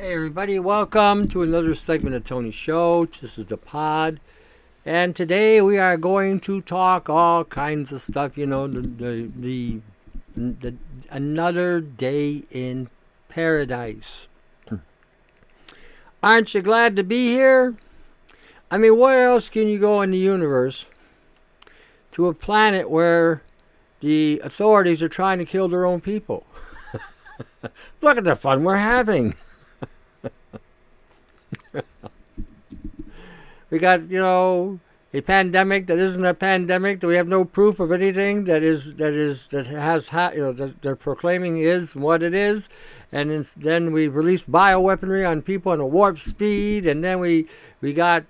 Hey, everybody, welcome to another segment of Tony's Show. This is the pod. And today we are going to talk all kinds of stuff, you know, the, the, the, the another day in paradise. Hmm. Aren't you glad to be here? I mean, where else can you go in the universe to a planet where the authorities are trying to kill their own people? Look at the fun we're having. we got, you know, a pandemic that isn't a pandemic that we have no proof of anything that is that is that has ha- you know that they're proclaiming is what it is. And then we released bioweaponry on people in a warp speed and then we we got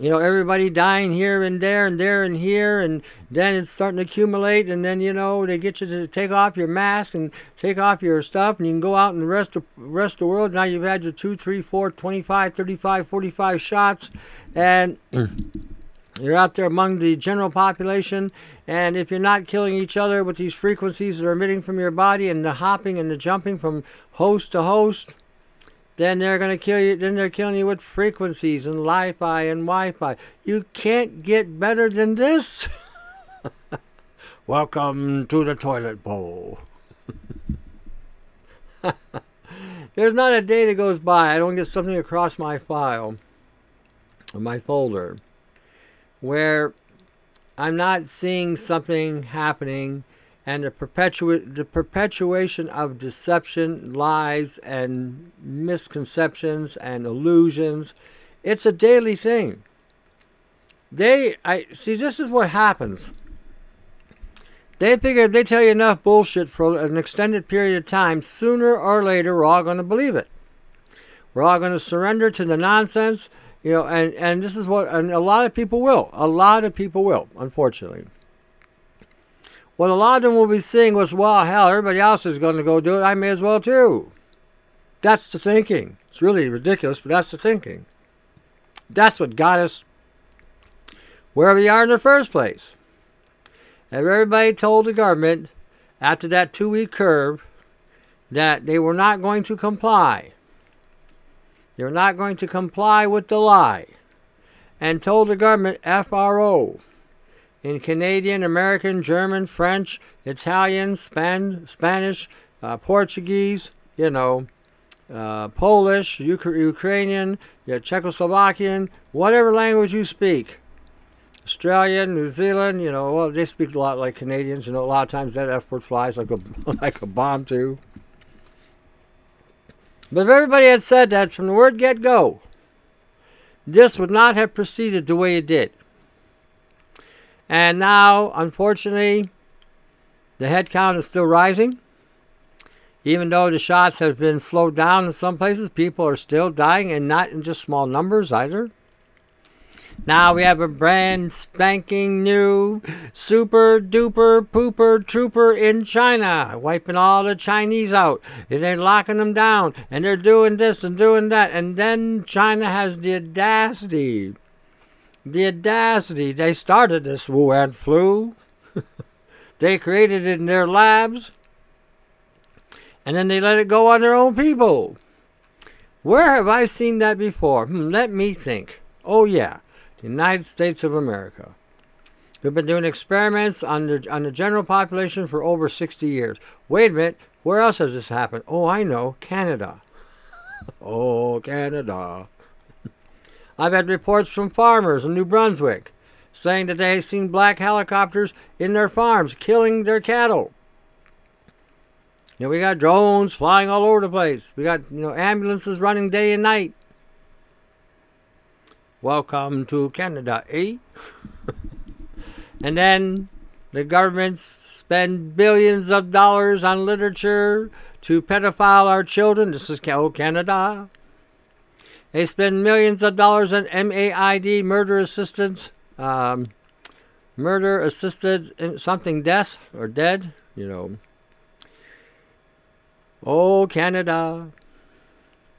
you know, everybody dying here and there and there and here, and then it's starting to accumulate, and then you know they get you to take off your mask and take off your stuff, and you can go out and the rest of rest of the world. Now you've had your two, three, four, 25, 35, 45 shots, and you're out there among the general population. And if you're not killing each other with these frequencies that are emitting from your body and the hopping and the jumping from host to host, then they're going to kill you. Then they're killing you with frequencies and Li-Fi and Wi-Fi. You can't get better than this. Welcome to the toilet bowl. There's not a day that goes by I don't get something across my file my folder where I'm not seeing something happening and the, the perpetuation of deception, lies, and misconceptions and illusions. It's a daily thing. They, I see. This is what happens. They figure they tell you enough bullshit for an extended period of time, sooner or later we're all going to believe it. We're all going to surrender to the nonsense, you know. And and this is what, and a lot of people will. A lot of people will, unfortunately. What a lot of them will be seeing was, well, hell, everybody else is going to go do it. I may as well too. That's the thinking. It's really ridiculous, but that's the thinking. That's what got us where we are in the first place. And everybody told the government after that two week curve that they were not going to comply. They were not going to comply with the lie. And told the government, FRO, in Canadian, American, German, French, Italian, Span- Spanish, uh, Portuguese, you know, uh, Polish, Ukrainian, yeah, Czechoslovakian, whatever language you speak. Australian, New Zealand, you know, well, they speak a lot like Canadians. You know, a lot of times that F word flies like a like a bomb too. But if everybody had said that from the word get go, this would not have proceeded the way it did. And now, unfortunately, the head count is still rising. Even though the shots have been slowed down in some places, people are still dying and not in just small numbers either. Now we have a brand spanking new super duper pooper trooper in China, wiping all the Chinese out. They're locking them down, and they're doing this and doing that. And then China has the audacity the audacity. They started this Wuhan flu. they created it in their labs. And then they let it go on their own people. Where have I seen that before? Hmm, let me think. Oh, yeah. The United States of America. We've been doing experiments on the, on the general population for over 60 years. Wait a minute. Where else has this happened? Oh, I know. Canada. oh, Canada. I've had reports from farmers in New Brunswick saying that they have seen black helicopters in their farms killing their cattle. You know, we got drones flying all over the place. We got, you know, ambulances running day and night. Welcome to Canada, eh? and then the governments spend billions of dollars on literature to pedophile our children. This is Canada. They spend millions of dollars on MAID, murder assistance, um, murder assisted something death or dead, you know. Oh, Canada.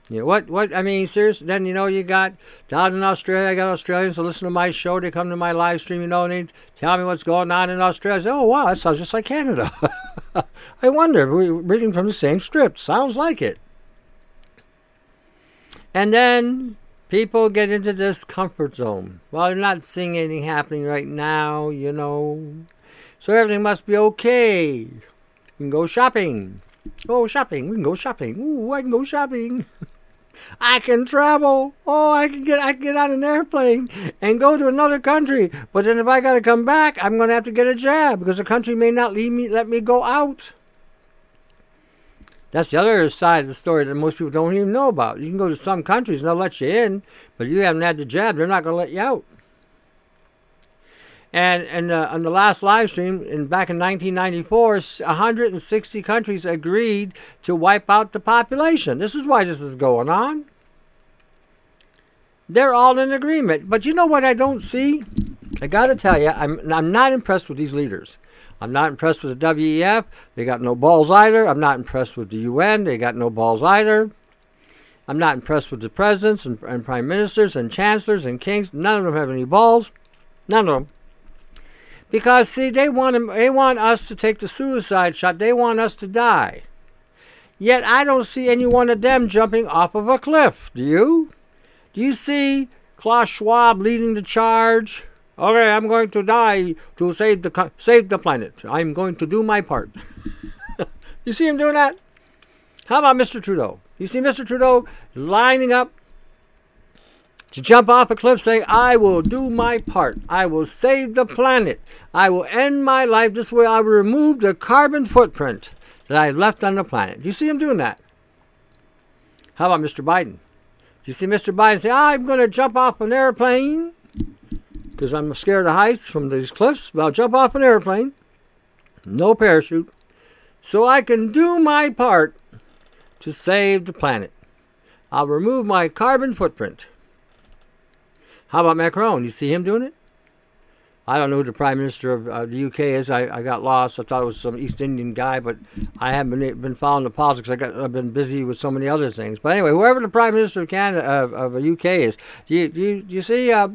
You know, what, what, I mean, seriously, then, you know, you got down in Australia, I got Australians to listen to my show, they come to my live stream, you know, and they tell me what's going on in Australia. I say, oh, wow, that sounds just like Canada. I wonder, we're reading from the same script. Sounds like it. And then people get into this comfort zone. Well, they're not seeing anything happening right now, you know. So everything must be okay. We can go shopping. Go shopping. We can go shopping. Ooh, I can go shopping. I can travel. Oh, I can get I can get on an airplane and go to another country. But then if I gotta come back, I'm gonna have to get a jab because the country may not leave me let me go out. That's the other side of the story that most people don't even know about. You can go to some countries and they'll let you in, but you haven't had the jab, they're not going to let you out. And, and uh, on the last live stream, in, back in 1994, 160 countries agreed to wipe out the population. This is why this is going on. They're all in agreement. But you know what I don't see? I got to tell you, I'm, I'm not impressed with these leaders. I'm not impressed with the WEF. They got no balls either. I'm not impressed with the UN. They got no balls either. I'm not impressed with the presidents and, and prime ministers and chancellors and kings. None of them have any balls. None of them. Because see, they want them, they want us to take the suicide shot. They want us to die. Yet I don't see any one of them jumping off of a cliff. Do you? Do you see Klaus Schwab leading the charge? Okay, I'm going to die to save the save the planet. I'm going to do my part. you see him doing that? How about Mr. Trudeau? You see Mr. Trudeau lining up to jump off a cliff saying, I will do my part. I will save the planet. I will end my life this way. I will remove the carbon footprint that I left on the planet. Do you see him doing that? How about Mr. Biden? You see Mr. Biden say, I'm going to jump off an airplane because I'm scared of heights from these cliffs. But I'll jump off an airplane, no parachute, so I can do my part to save the planet. I'll remove my carbon footprint. How about Macron? You see him doing it? I don't know who the Prime Minister of uh, the UK is. I, I got lost. I thought it was some East Indian guy, but I haven't been, been following the politics. I got, I've been busy with so many other things. But anyway, whoever the Prime Minister of Canada of, of the UK is, do you, do you, do you see uh,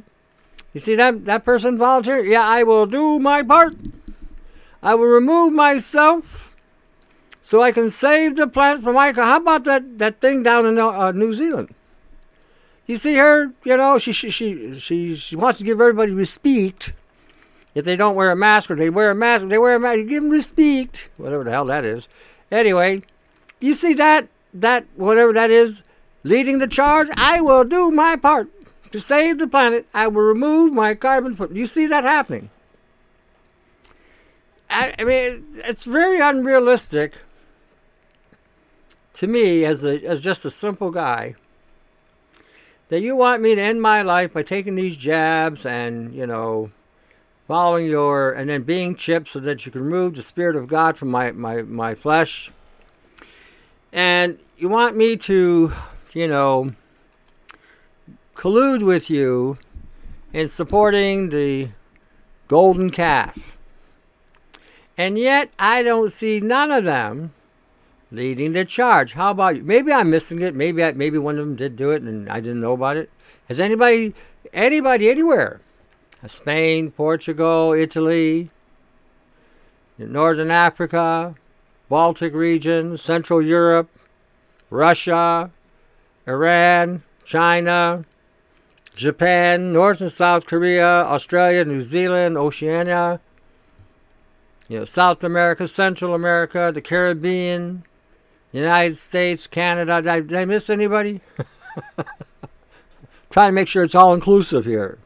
you see that that person volunteer? Yeah, I will do my part. I will remove myself so I can save the planet from my. How about that, that thing down in uh, New Zealand? You see her, you know, she, she she she she wants to give everybody respect. If they don't wear a mask or they wear a mask, they wear a mask, you give them respect. Whatever the hell that is. Anyway, you see that that whatever that is, leading the charge. I will do my part. To save the planet, I will remove my carbon footprint. You see that happening. I, I mean, it's very unrealistic to me as a as just a simple guy that you want me to end my life by taking these jabs and you know following your and then being chipped so that you can remove the spirit of God from my my my flesh and you want me to you know collude with you in supporting the golden calf. And yet, I don't see none of them leading the charge. How about you? Maybe I'm missing it. Maybe I, maybe one of them did do it and I didn't know about it. Has anybody, anybody anywhere, Spain, Portugal, Italy, Northern Africa, Baltic region, Central Europe, Russia, Iran, China, Japan, North and South Korea, Australia, New Zealand, Oceania, you know, South America, Central America, the Caribbean, United States, Canada. Did I, did I miss anybody? Trying to make sure it's all inclusive here.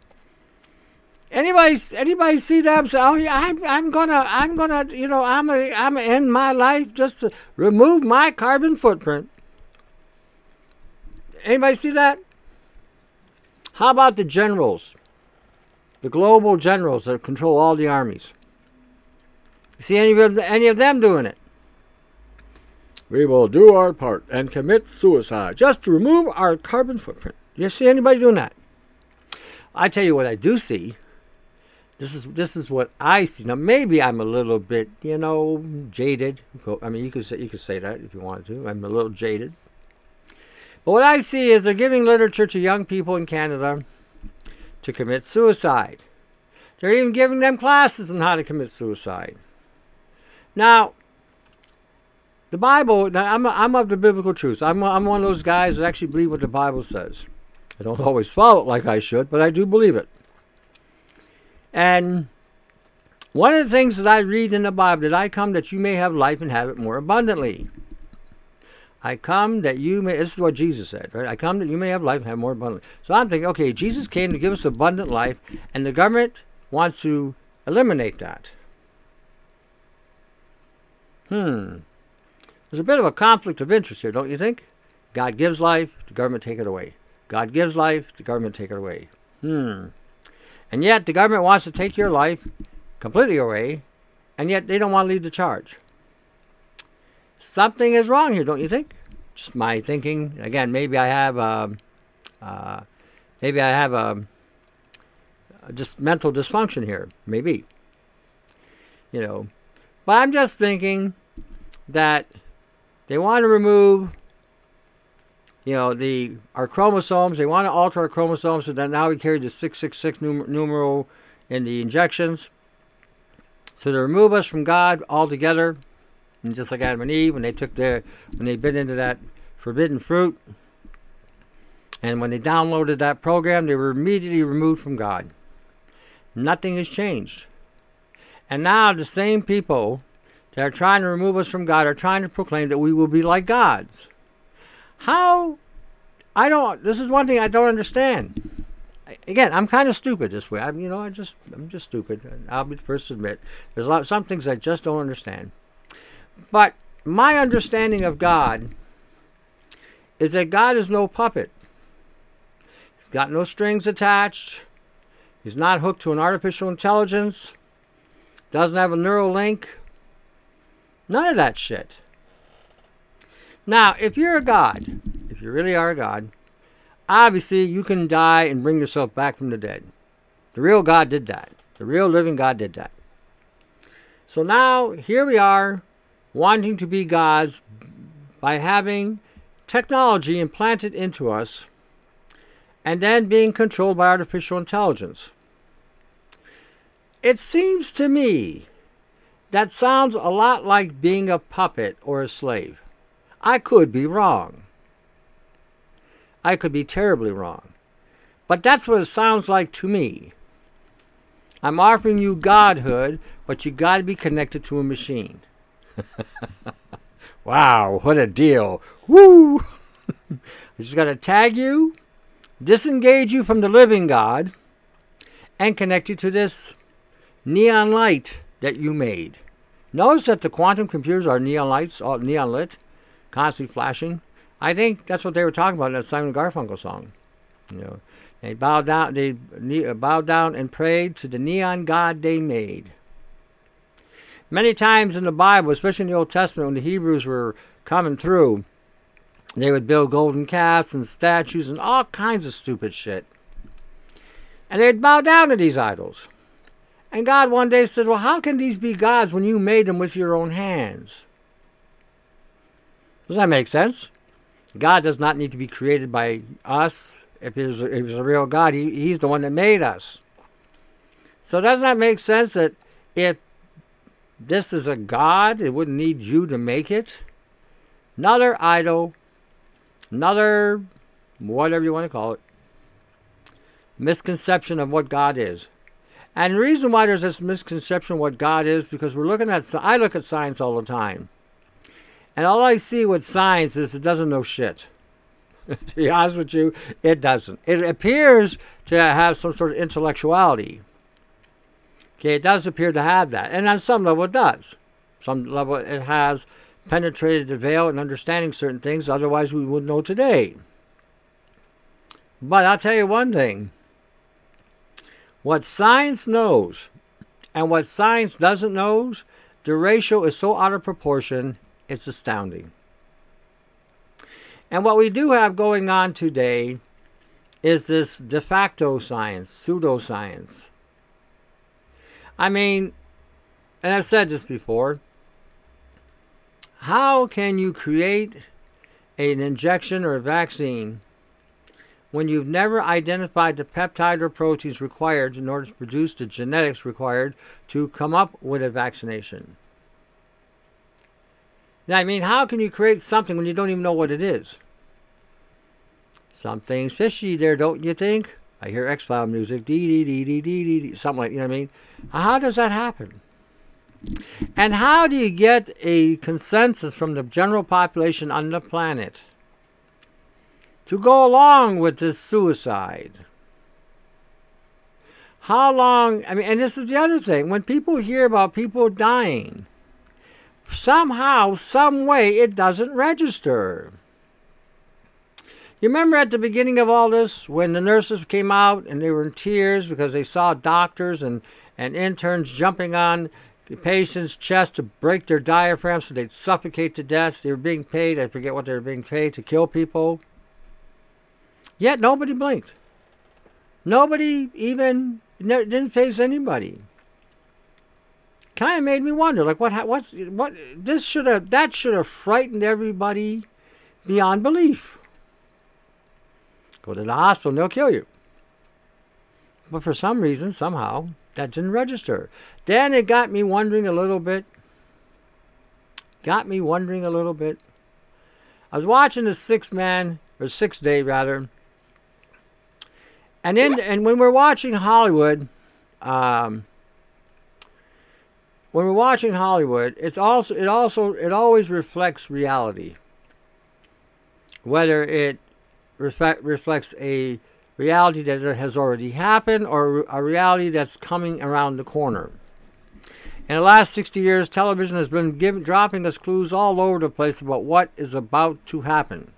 Anybody, anybody see them say, "Oh yeah, I'm, I'm gonna, I'm gonna, you know, I'm, I'm gonna end my life just to remove my carbon footprint." Anybody see that? How about the generals? The global generals that control all the armies. See any of, them, any of them doing it? We will do our part and commit suicide just to remove our carbon footprint. You see anybody doing that? I tell you what I do see. This is this is what I see. Now maybe I'm a little bit, you know, jaded. I mean, you could say you could say that if you wanted to. I'm a little jaded. But what I see is they're giving literature to young people in Canada to commit suicide. They're even giving them classes on how to commit suicide. Now, The Bible, I'm, I'm of the biblical truth. I'm, I'm one of those guys that actually believe what the Bible says. I don't always follow it like I should, but I do believe it. And one of the things that I read in the Bible, that I come that you may have life and have it more abundantly. I come that you may, this is what Jesus said, right? I come that you may have life and have more abundantly. So I'm thinking, okay, Jesus came to give us abundant life, and the government wants to eliminate that. Hmm. There's a bit of a conflict of interest here, don't you think? God gives life, the government take it away. God gives life, the government take it away. Hmm. And yet the government wants to take your life completely away, and yet they don't want to lead the charge. Something is wrong here, don't you think? Just my thinking. Again, maybe I have, um, uh, maybe I have a, a just mental dysfunction here. Maybe. You know, but I'm just thinking that they want to remove you know the our chromosomes they want to alter our chromosomes so that now we carry the 666 numer- numeral in the injections so to remove us from god altogether and just like adam and eve when they took their when they bit into that forbidden fruit and when they downloaded that program they were immediately removed from god nothing has changed and now the same people that are trying to remove us from God are trying to proclaim that we will be like gods. How? I don't. This is one thing I don't understand. Again, I'm kind of stupid this way. I'm, you know, I just, I'm just stupid. I'll be the first to admit. There's a lot, some things I just don't understand. But my understanding of God is that God is no puppet. He's got no strings attached. He's not hooked to an artificial intelligence. Doesn't have a neural link. None of that shit. Now, if you're a god, if you really are a god, obviously you can die and bring yourself back from the dead. The real God did that. The real living God did that. So now here we are wanting to be gods by having technology implanted into us and then being controlled by artificial intelligence. It seems to me that sounds a lot like being a puppet or a slave. I could be wrong. I could be terribly wrong. But that's what it sounds like to me. I'm offering you godhood, but you got to be connected to a machine. wow, what a deal. Woo! I just got to tag you, disengage you from the living God, and connect you to this neon light that you made. Notice that the quantum computers are neon lights, all neon lit, constantly flashing. I think that's what they were talking about in that Simon Garfunkel song. You know, they bowed down, they bowed down and prayed to the neon god they made. Many times in the Bible, especially in the Old Testament, when the Hebrews were coming through, they would build golden calves and statues and all kinds of stupid shit. And they'd bow down to these idols. And God one day said, Well, how can these be gods when you made them with your own hands? Does that make sense? God does not need to be created by us. If He's, if he was a real God, he, he's the one that made us. So does that make sense that if this is a God, it wouldn't need you to make it? Another idol, another whatever you want to call it, misconception of what God is. And the reason why there's this misconception of what God is because we're looking at I look at science all the time. And all I see with science is it doesn't know shit. to be honest with you, it doesn't. It appears to have some sort of intellectuality. Okay, it does appear to have that. And on some level it does. Some level it has penetrated the veil and understanding certain things, otherwise we wouldn't know today. But I'll tell you one thing what science knows and what science doesn't know, the ratio is so out of proportion, it's astounding. And what we do have going on today is this de facto science, pseudoscience. I mean, and I've said this before, how can you create an injection or a vaccine when you've never identified the peptide or proteins required in order to produce the genetics required to come up with a vaccination. I mean, how can you create something when you don't even know what it is? Something's fishy there, don't you think? I hear X File music, dee dee dee dee dee dee, something like you know what I mean. How does that happen? And how do you get a consensus from the general population on the planet to go along with this suicide? How long? I mean, and this is the other thing. When people hear about people dying, somehow, some way, it doesn't register. You remember at the beginning of all this when the nurses came out and they were in tears because they saw doctors and, and interns jumping on the patient's chest to break their diaphragm so they'd suffocate to death. They were being paid, I forget what they were being paid, to kill people. Yet nobody blinked. Nobody even didn't face anybody. Kind of made me wonder, like what, what, what? This should have, that should have frightened everybody beyond belief. Go to the hospital and they'll kill you. But for some reason, somehow, that didn't register. Then it got me wondering a little bit. Got me wondering a little bit. I was watching the six man, or six day rather. And then, and when we're watching Hollywood, um, when we're watching Hollywood, it's also it also it always reflects reality. Whether it reflect, reflects a reality that has already happened or a reality that's coming around the corner. In the last 60 years, television has been dropping us clues all over the place about what is about to happen,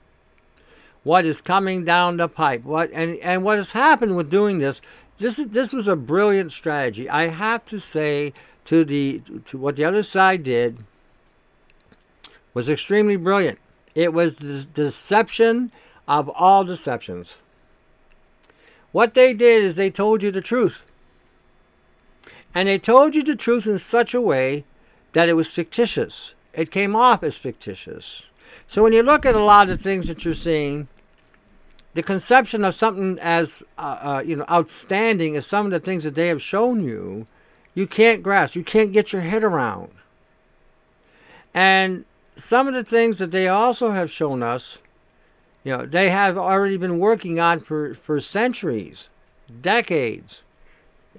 what is coming down the pipe, what and, and what has happened with doing this. This is this was a brilliant strategy. I have to say to the to what the other side did was extremely brilliant. It was deception of all deceptions. What they did is they told you the truth. And they told you the truth in such a way that it was fictitious. It came off as fictitious. So when you look at a lot of the things that you're seeing, the conception of something as uh, uh, you know outstanding as some of the things that they have shown you, you can't grasp. You can't get your head around. And some of the things that they also have shown us you know, they have already been working on for, for centuries, decades.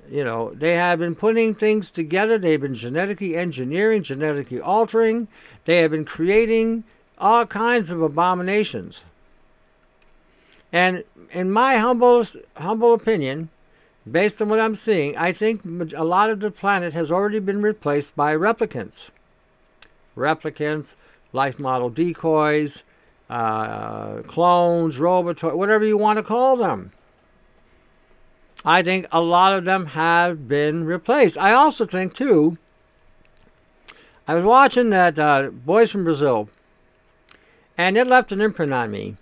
You know, they have been putting things together. They've been genetically engineering, genetically altering. They have been creating all kinds of abominations. And in my humble, humble opinion, based on what I'm seeing, I think a lot of the planet has already been replaced by replicants. Replicants, life model decoys, uh, clones, robotoid, whatever you want to call them. I think a lot of them have been replaced. I also think, too, I was watching that uh, Boys from Brazil, and it left an imprint on me.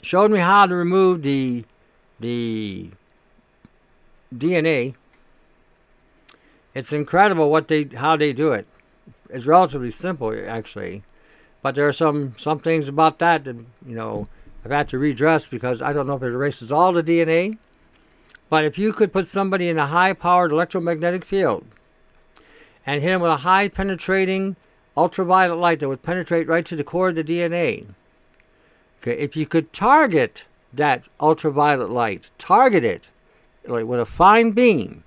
Showed me how to remove the the DNA. It's incredible what they how they do it. It's relatively simple, actually. But there are some some things about that that you know I've had to redress because I don't know if it erases all the DNA. But if you could put somebody in a high-powered electromagnetic field and hit them with a high penetrating ultraviolet light that would penetrate right to the core of the DNA. Okay, if you could target that ultraviolet light, target it like with a fine beam,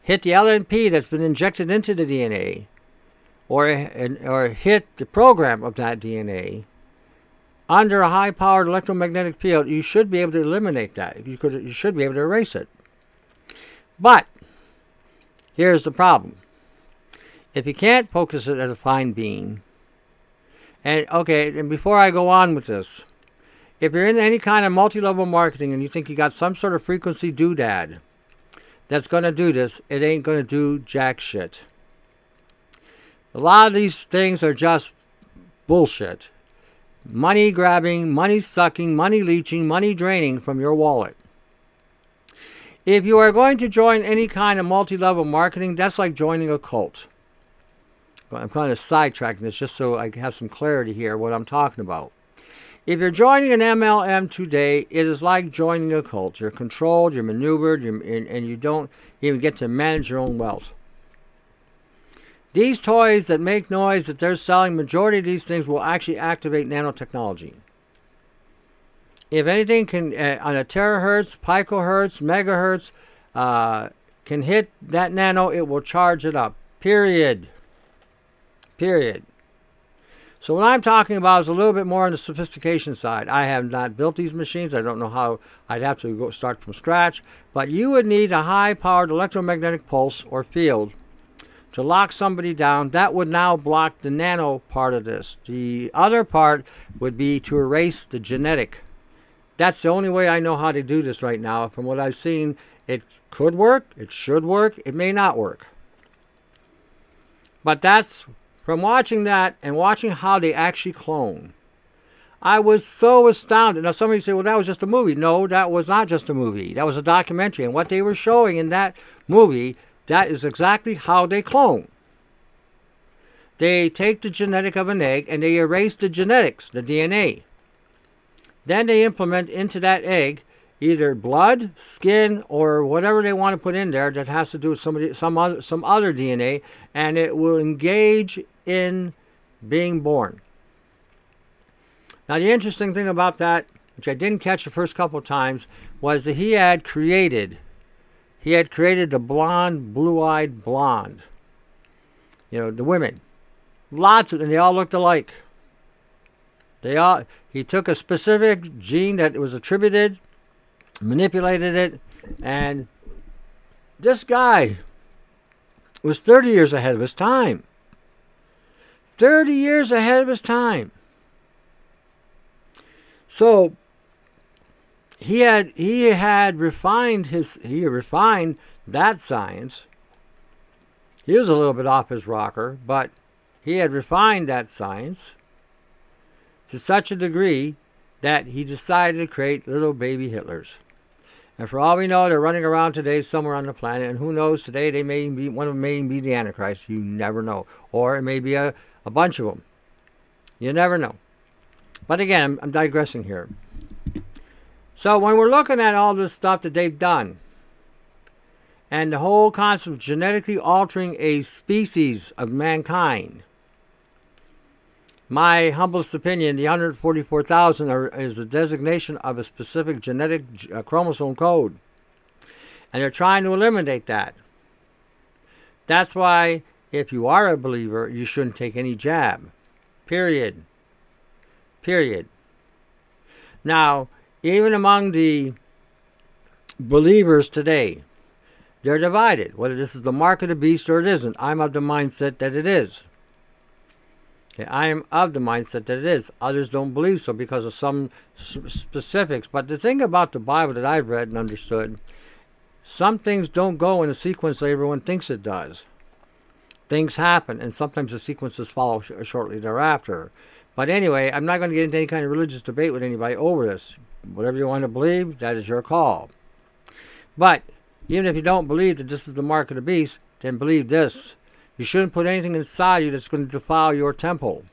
hit the LNP that's been injected into the DNA, or, or hit the program of that DNA under a high powered electromagnetic field, you should be able to eliminate that. You, could, you should be able to erase it. But here's the problem if you can't focus it as a fine beam, and okay, and before I go on with this, if you're in any kind of multi level marketing and you think you got some sort of frequency doodad that's going to do this, it ain't going to do jack shit. A lot of these things are just bullshit. Money grabbing, money sucking, money leeching, money draining from your wallet. If you are going to join any kind of multi level marketing, that's like joining a cult. I'm kind of sidetracking this just so I have some clarity here what I'm talking about. If you're joining an MLM today, it is like joining a cult. You're controlled, you're maneuvered, you're, and, and you don't even get to manage your own wealth. These toys that make noise that they're selling, majority of these things will actually activate nanotechnology. If anything can, uh, on a terahertz, picohertz, megahertz, uh, can hit that nano, it will charge it up. Period. Period. So what I'm talking about is a little bit more on the sophistication side. I have not built these machines. I don't know how I'd have to go start from scratch. But you would need a high-powered electromagnetic pulse or field to lock somebody down. That would now block the nano part of this. The other part would be to erase the genetic. That's the only way I know how to do this right now. From what I've seen, it could work, it should work, it may not work. But that's from watching that and watching how they actually clone, I was so astounded. Now, somebody say, well, that was just a movie. No, that was not just a movie. That was a documentary. And what they were showing in that movie, that is exactly how they clone. They take the genetic of an egg and they erase the genetics, the DNA. Then they implement into that egg either blood, skin, or whatever they want to put in there that has to do with somebody, some other, some other DNA, and it will engage in being born. Now, the interesting thing about that, which I didn't catch the first couple of times, was that he had created, he had created the blonde, blue-eyed blonde. You know, the women, lots of, and they all looked alike. They all, he took a specific gene that was attributed manipulated it, and this guy was 30 years ahead of his time. 30 years ahead of his time. So he had he had refined his he refined that science. He was a little bit off his rocker, but he had refined that science to such a degree that he decided to create little baby Hitlers. And for all we know, they're running around today somewhere on the planet. And who knows, today they may be, one of them may be the Antichrist. You never know. Or it may be a, a bunch of them. You never know. But again, I'm, I'm digressing here. So when we're looking at all this stuff that they've done, and the whole concept of genetically altering a species of mankind, my humblest opinion, the 144,000 is a designation of a specific genetic uh, chromosome code. And they're trying to eliminate that. That's why, if you are a believer, you shouldn't take any jab. Period. Period. Now, even among the believers today, they're divided. Whether this is the mark of the beast or it isn't, I'm of the mindset that it is. Okay, I am of the mindset that it is. Others don't believe so because of some specifics. But the thing about the Bible that I've read and understood, some things don't go in the sequence that everyone thinks it does. Things happen, and sometimes the sequences follow sh- shortly thereafter. But anyway, I'm not going to get into any kind of religious debate with anybody over this. Whatever you want to believe, that is your call. But even if you don't believe that this is the mark of the beast, then believe this you shouldn't put anything inside you that's going to defile your temple.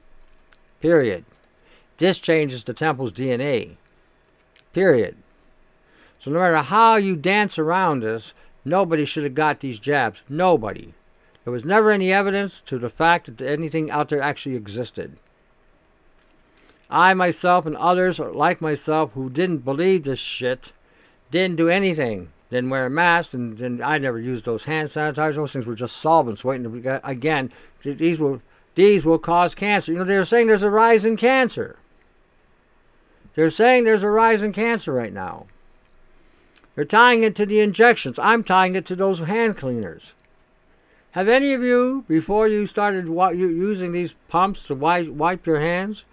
Period. This changes the temple's DNA. Period. So no matter how you dance around this, nobody should have got these jabs. Nobody. There was never any evidence to the fact that anything out there actually existed. I myself and others like myself who didn't believe this shit didn't do anything didn't wear a mask, and, and I never used those hand sanitizers. Those things were just solvents waiting to be, again, these will, these will cause cancer. You know, they're saying there's a rise in cancer. They're saying there's a rise in cancer right now. They're tying it to the injections. I'm tying it to those hand cleaners. Have any of you, before you started using these pumps to wipe your hands,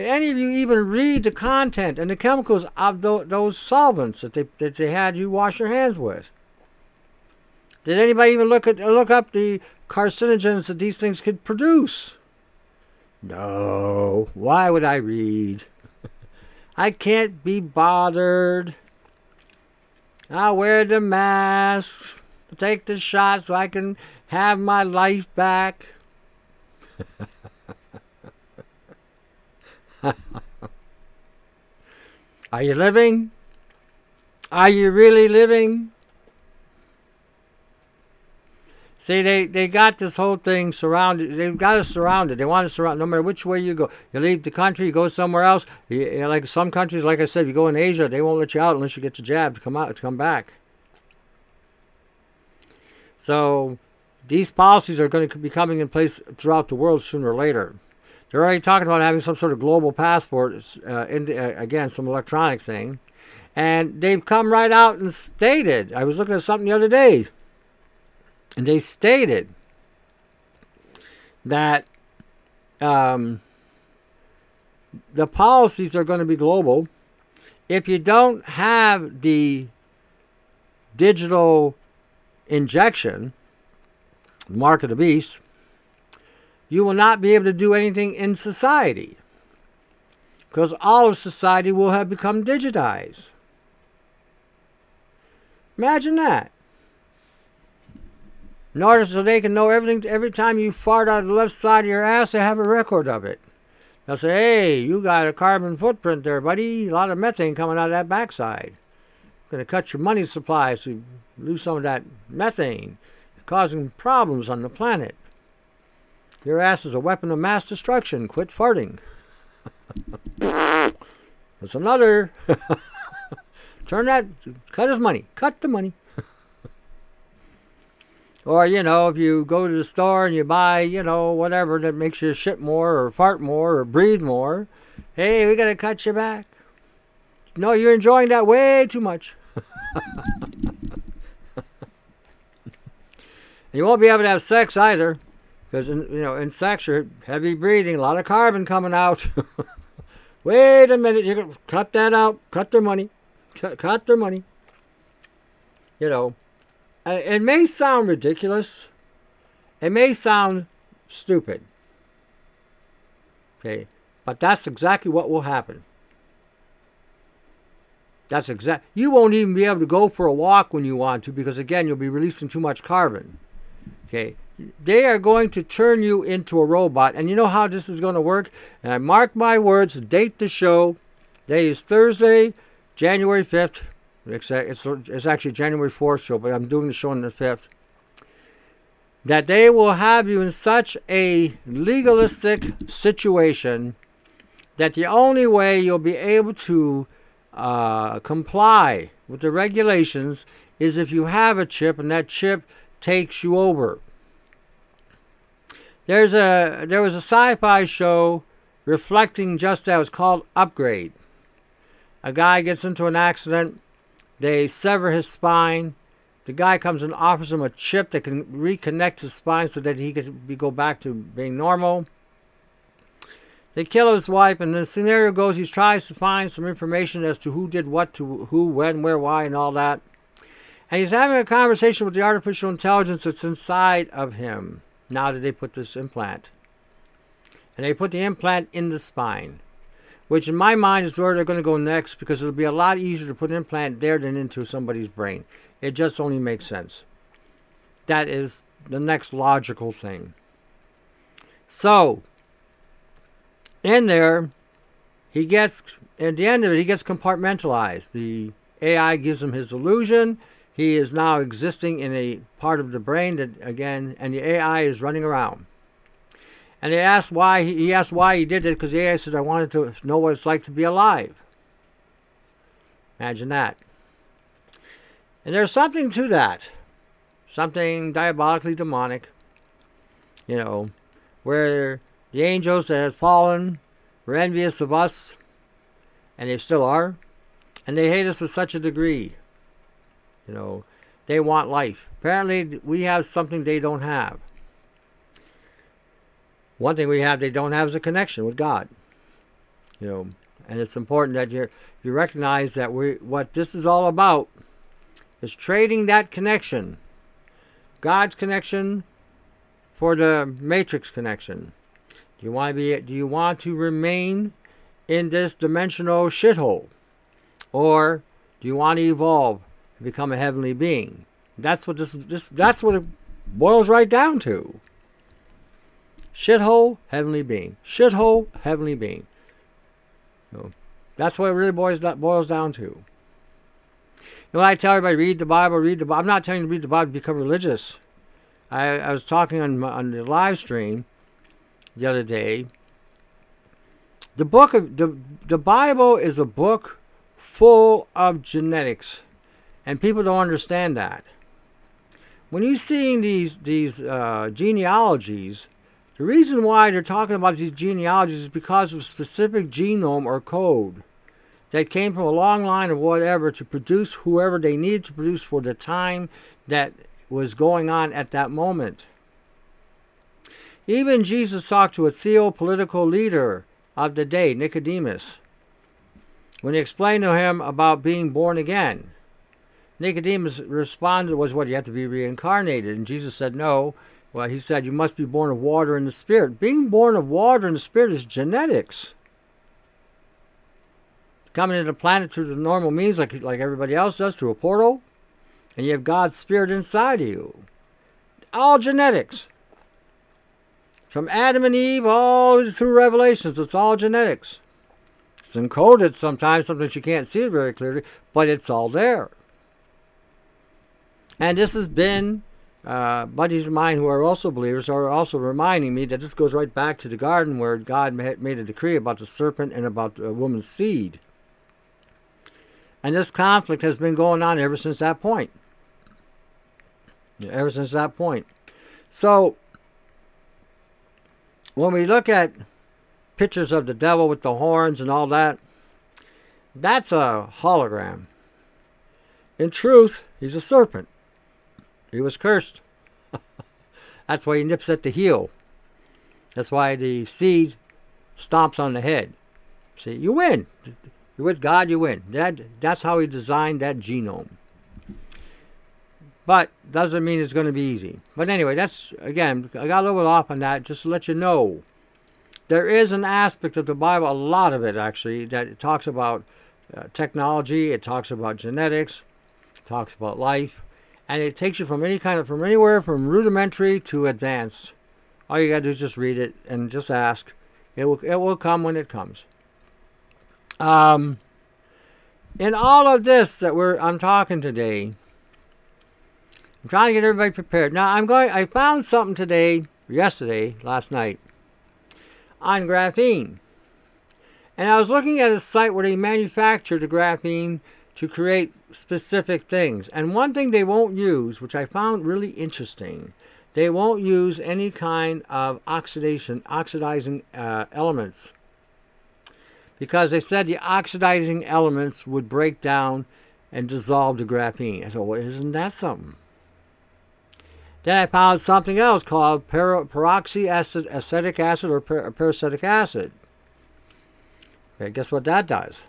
did any of you even read the content and the chemicals of those solvents that they, that they had you wash your hands with? Did anybody even look at look up the carcinogens that these things could produce? No. Why would I read? I can't be bothered. I'll wear the mask, take the shot so I can have my life back. Are you living? Are you really living? See, they, they got this whole thing surrounded. They've got us surrounded. They want us surrounded. No matter which way you go, you leave the country, you go somewhere else. You, you know, like some countries, like I said, you go in Asia, they won't let you out unless you get the jab to come out to come back. So, these policies are going to be coming in place throughout the world sooner or later. They're already talking about having some sort of global passport, uh, in uh, again, some electronic thing. And they've come right out and stated. I was looking at something the other day and they stated that um, the policies are going to be global. If you don't have the digital injection, mark of the beast, you will not be able to do anything in society because all of society will have become digitized. Imagine that in order so they can know everything. Every time you fart out of the left side of your ass, they have a record of it. They'll say, "Hey, you got a carbon footprint there, buddy. A lot of methane coming out of that backside. Going to cut your money supply so you lose some of that methane, causing problems on the planet. Your ass is a weapon of mass destruction. Quit farting." That's another. Turn that. Cut his money. Cut the money. Or, you know, if you go to the store and you buy, you know, whatever that makes you shit more or fart more or breathe more, hey, we got to cut you back. No, you're enjoying that way too much. you won't be able to have sex either. Because, you know, in sex, you're heavy breathing, a lot of carbon coming out. Wait a minute, you can cut that out. Cut their money. Cut, cut their money. You know, it may sound ridiculous. It may sound stupid. Okay, but that's exactly what will happen. That's exact. You won't even be able to go for a walk when you want to because again, you'll be releasing too much carbon. Okay, they are going to turn you into a robot, and you know how this is going to work. And I mark my words. Date the show. Day is Thursday, January fifth, it's, it's, it's actually January 4th show, but I'm doing the show on the 5th. That they will have you in such a legalistic situation that the only way you'll be able to uh, comply with the regulations is if you have a chip and that chip takes you over. There's a there was a sci-fi show reflecting just that. It was called Upgrade. A guy gets into an accident they sever his spine. The guy comes and offers him a chip that can reconnect his spine so that he can be, go back to being normal. They kill his wife, and the scenario goes he tries to find some information as to who did what to who, when, where, why, and all that. And he's having a conversation with the artificial intelligence that's inside of him now that they put this implant. And they put the implant in the spine which in my mind is where they're going to go next because it'll be a lot easier to put an implant there than into somebody's brain. It just only makes sense. That is the next logical thing. So, in there, he gets, at the end of it, he gets compartmentalized. The AI gives him his illusion. He is now existing in a part of the brain that, again, and the AI is running around. And they asked why he, he asked why he did it because the AI says, "I wanted to know what it's like to be alive." Imagine that. And there's something to that, something diabolically demonic. You know, where the angels that had fallen were envious of us, and they still are, and they hate us with such a degree. You know, they want life. Apparently, we have something they don't have. One thing we have they don't have is a connection with God. You know, and it's important that you you recognize that we what this is all about is trading that connection, God's connection, for the matrix connection. Do you want to be? Do you want to remain in this dimensional shithole, or do you want to evolve and become a heavenly being? That's what this this that's what it boils right down to. Shithole, heavenly being. Shithole, heavenly being. So that's what it really boils, boils down to. You know, I tell everybody, read the Bible, read the Bible. I'm not telling you to read the Bible to become religious. I, I was talking on, my, on the live stream the other day. The book of the, the Bible is a book full of genetics, and people don't understand that. When you're seeing these these uh, genealogies, the reason why they're talking about these genealogies is because of a specific genome or code that came from a long line of whatever to produce whoever they needed to produce for the time that was going on at that moment. Even Jesus talked to a theopolitical leader of the day, Nicodemus, when he explained to him about being born again. Nicodemus responded was what you have to be reincarnated, and Jesus said no, well, he said, You must be born of water and the Spirit. Being born of water and the Spirit is genetics. Coming into the planet through the normal means, like, like everybody else does, through a portal, and you have God's Spirit inside of you. All genetics. From Adam and Eve all through Revelations, it's all genetics. It's encoded sometimes, sometimes you can't see it very clearly, but it's all there. And this has been uh, buddies of mine who are also believers are also reminding me that this goes right back to the garden where God made a decree about the serpent and about the woman's seed. And this conflict has been going on ever since that point. Ever since that point. So, when we look at pictures of the devil with the horns and all that, that's a hologram. In truth, he's a serpent. He was cursed. That's why he nips at the heel. That's why the seed stomps on the head. See, you win. You're with God, you win. That, that's how he designed that genome. But doesn't mean it's going to be easy. But anyway, that's again, I got a little bit off on that just to let you know. There is an aspect of the Bible, a lot of it actually, that talks about uh, technology, it talks about genetics, it talks about life and it takes you from any kind of from anywhere from rudimentary to advanced. All you gotta do is just read it and just ask. It will it will come when it comes. Um, in all of this that we're I'm talking today, I'm trying to get everybody prepared. Now I'm going. I found something today, yesterday, last night, on graphene, and I was looking at a site where they manufacture the graphene to create specific things. And one thing they won't use, which I found really interesting, they won't use any kind of oxidation, oxidizing uh, elements. Because they said the oxidizing elements would break down and dissolve the graphene. I thought, well, isn't that something? Then I found something else called per- peroxy acid, acetic acid or per- peracetic acid. Okay, guess what that does?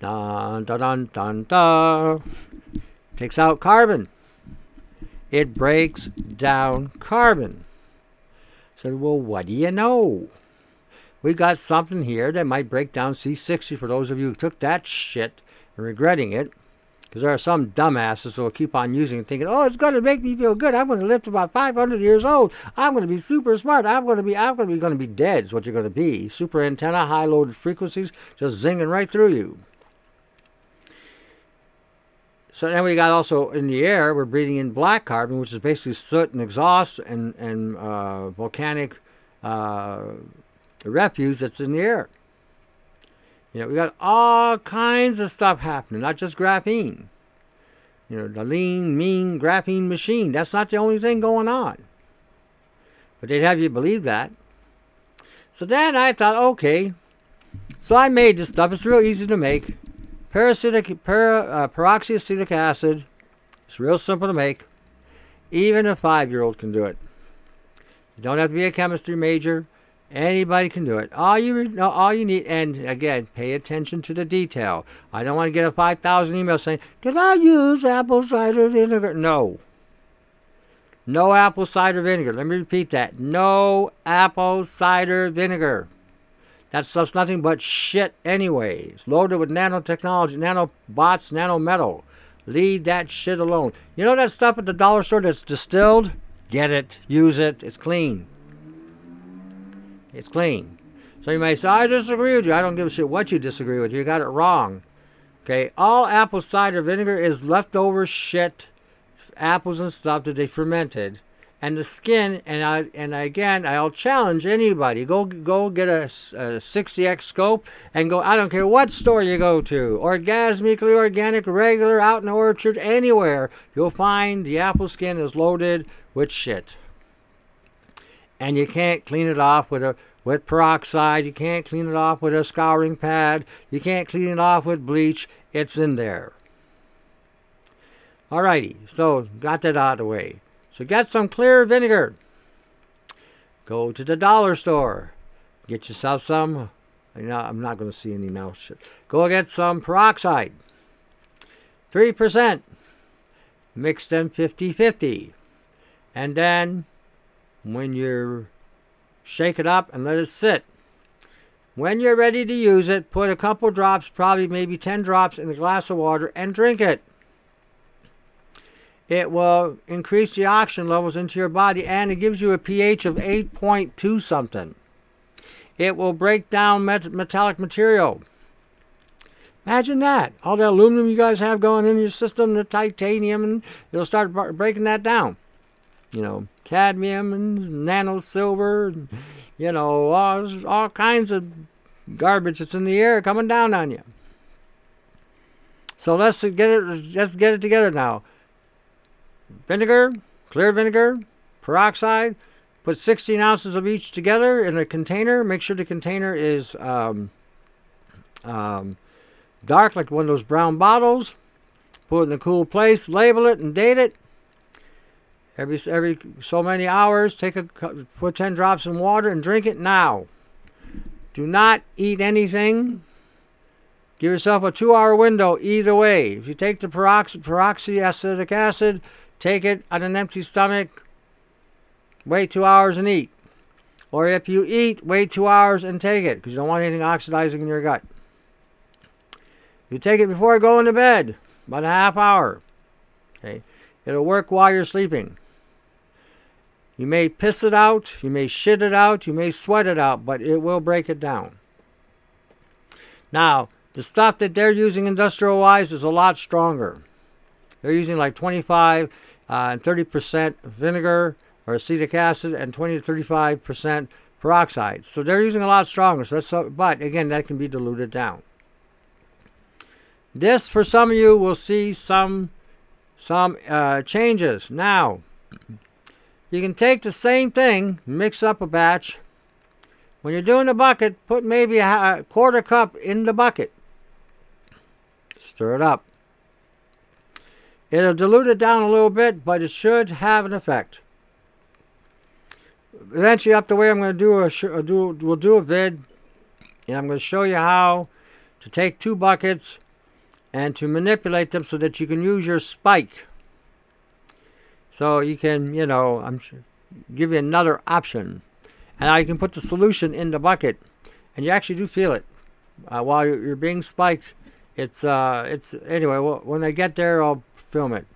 Dun dun dun dun dun. Takes out carbon. It breaks down carbon. said, well, what do you know? We got something here that might break down C60 for those of you who took that shit and regretting it. Because there are some dumbasses who will keep on using it thinking, oh, it's going to make me feel good. I'm going to live to about 500 years old. I'm going to be super smart. I'm going to be, I'm going to be, going to be dead is what you're going to be. Super antenna, high loaded frequencies, just zinging right through you. So then we got also in the air, we're breathing in black carbon, which is basically soot and exhaust and, and uh, volcanic uh, refuse that's in the air. You know, we got all kinds of stuff happening, not just graphene. You know, the lean, mean graphene machine. That's not the only thing going on. But they'd have you believe that. So then I thought, okay. So I made this stuff. It's real easy to make. Peracetic, per, uh, peroxyacetic acid. It's real simple to make. Even a five-year-old can do it. You don't have to be a chemistry major. Anybody can do it. All you all you need, and again, pay attention to the detail. I don't want to get a five thousand email saying, "Can I use apple cider vinegar?" No. No apple cider vinegar. Let me repeat that. No apple cider vinegar. That stuff's nothing but shit, anyways. Loaded with nanotechnology, nanobots, nanometal. Leave that shit alone. You know that stuff at the dollar store that's distilled? Get it, use it, it's clean. It's clean. So you may say, I disagree with you. I don't give a shit what you disagree with. You got it wrong. Okay, all apple cider vinegar is leftover shit, apples and stuff that they fermented and the skin. And I and again, I'll challenge anybody go go get a, a 60x scope and go. I don't care what store you go to, orgasmically organic, regular, out in the orchard, anywhere you'll find the apple skin is loaded with shit. And you can't clean it off with a with peroxide. You can't clean it off with a scouring pad. You can't clean it off with bleach. It's in there. Alrighty, so got that out of the way. So get some clear vinegar. Go to the dollar store. Get yourself some. I'm not going to see any now. Go get some peroxide. 3%. Mix them 50 50. And then when you shake it up and let it sit. When you're ready to use it, put a couple drops, probably maybe 10 drops, in a glass of water and drink it it will increase the oxygen levels into your body and it gives you a pH of 8.2 something. It will break down met- metallic material. Imagine that. All the aluminum you guys have going in your system, the titanium, and it'll start b- breaking that down. You know, cadmium and nano silver, and, you know, all, all kinds of garbage that's in the air coming down on you. So let's get it. Let's get it together now vinegar, clear vinegar, peroxide. Put 16 ounces of each together in a container. Make sure the container is um, um, dark, like one of those brown bottles. Put it in a cool place. Label it and date it. Every every so many hours, take a put 10 drops in water and drink it now. Do not eat anything. Give yourself a two-hour window either way. If you take the peroxy, peroxyacetic acid, take it on an empty stomach, wait two hours and eat. Or if you eat, wait two hours and take it because you don't want anything oxidizing in your gut. You take it before going to bed, about a half hour. Okay, it'll work while you're sleeping. You may piss it out, you may shit it out, you may sweat it out, but it will break it down. Now, the stuff that they're using industrial wise is a lot stronger. They're using like 25 uh, and 30% vinegar or acetic acid and 20 to 35% peroxide. So they're using a lot stronger. So that's, but again, that can be diluted down. This, for some of you, will see some some uh, changes. Now, you can take the same thing, mix up a batch. When you're doing the bucket, put maybe a quarter cup in the bucket. Stir it up. It'll dilute it down a little bit, but it should have an effect. Eventually, up the way, I'm going to do a sh- do we'll do a vid, and I'm going to show you how to take two buckets and to manipulate them so that you can use your spike. So you can, you know, I'm give you another option, and you can put the solution in the bucket, and you actually do feel it uh, while you're, you're being spiked. It's uh, it's anyway. Well, when I get there, I'll film it.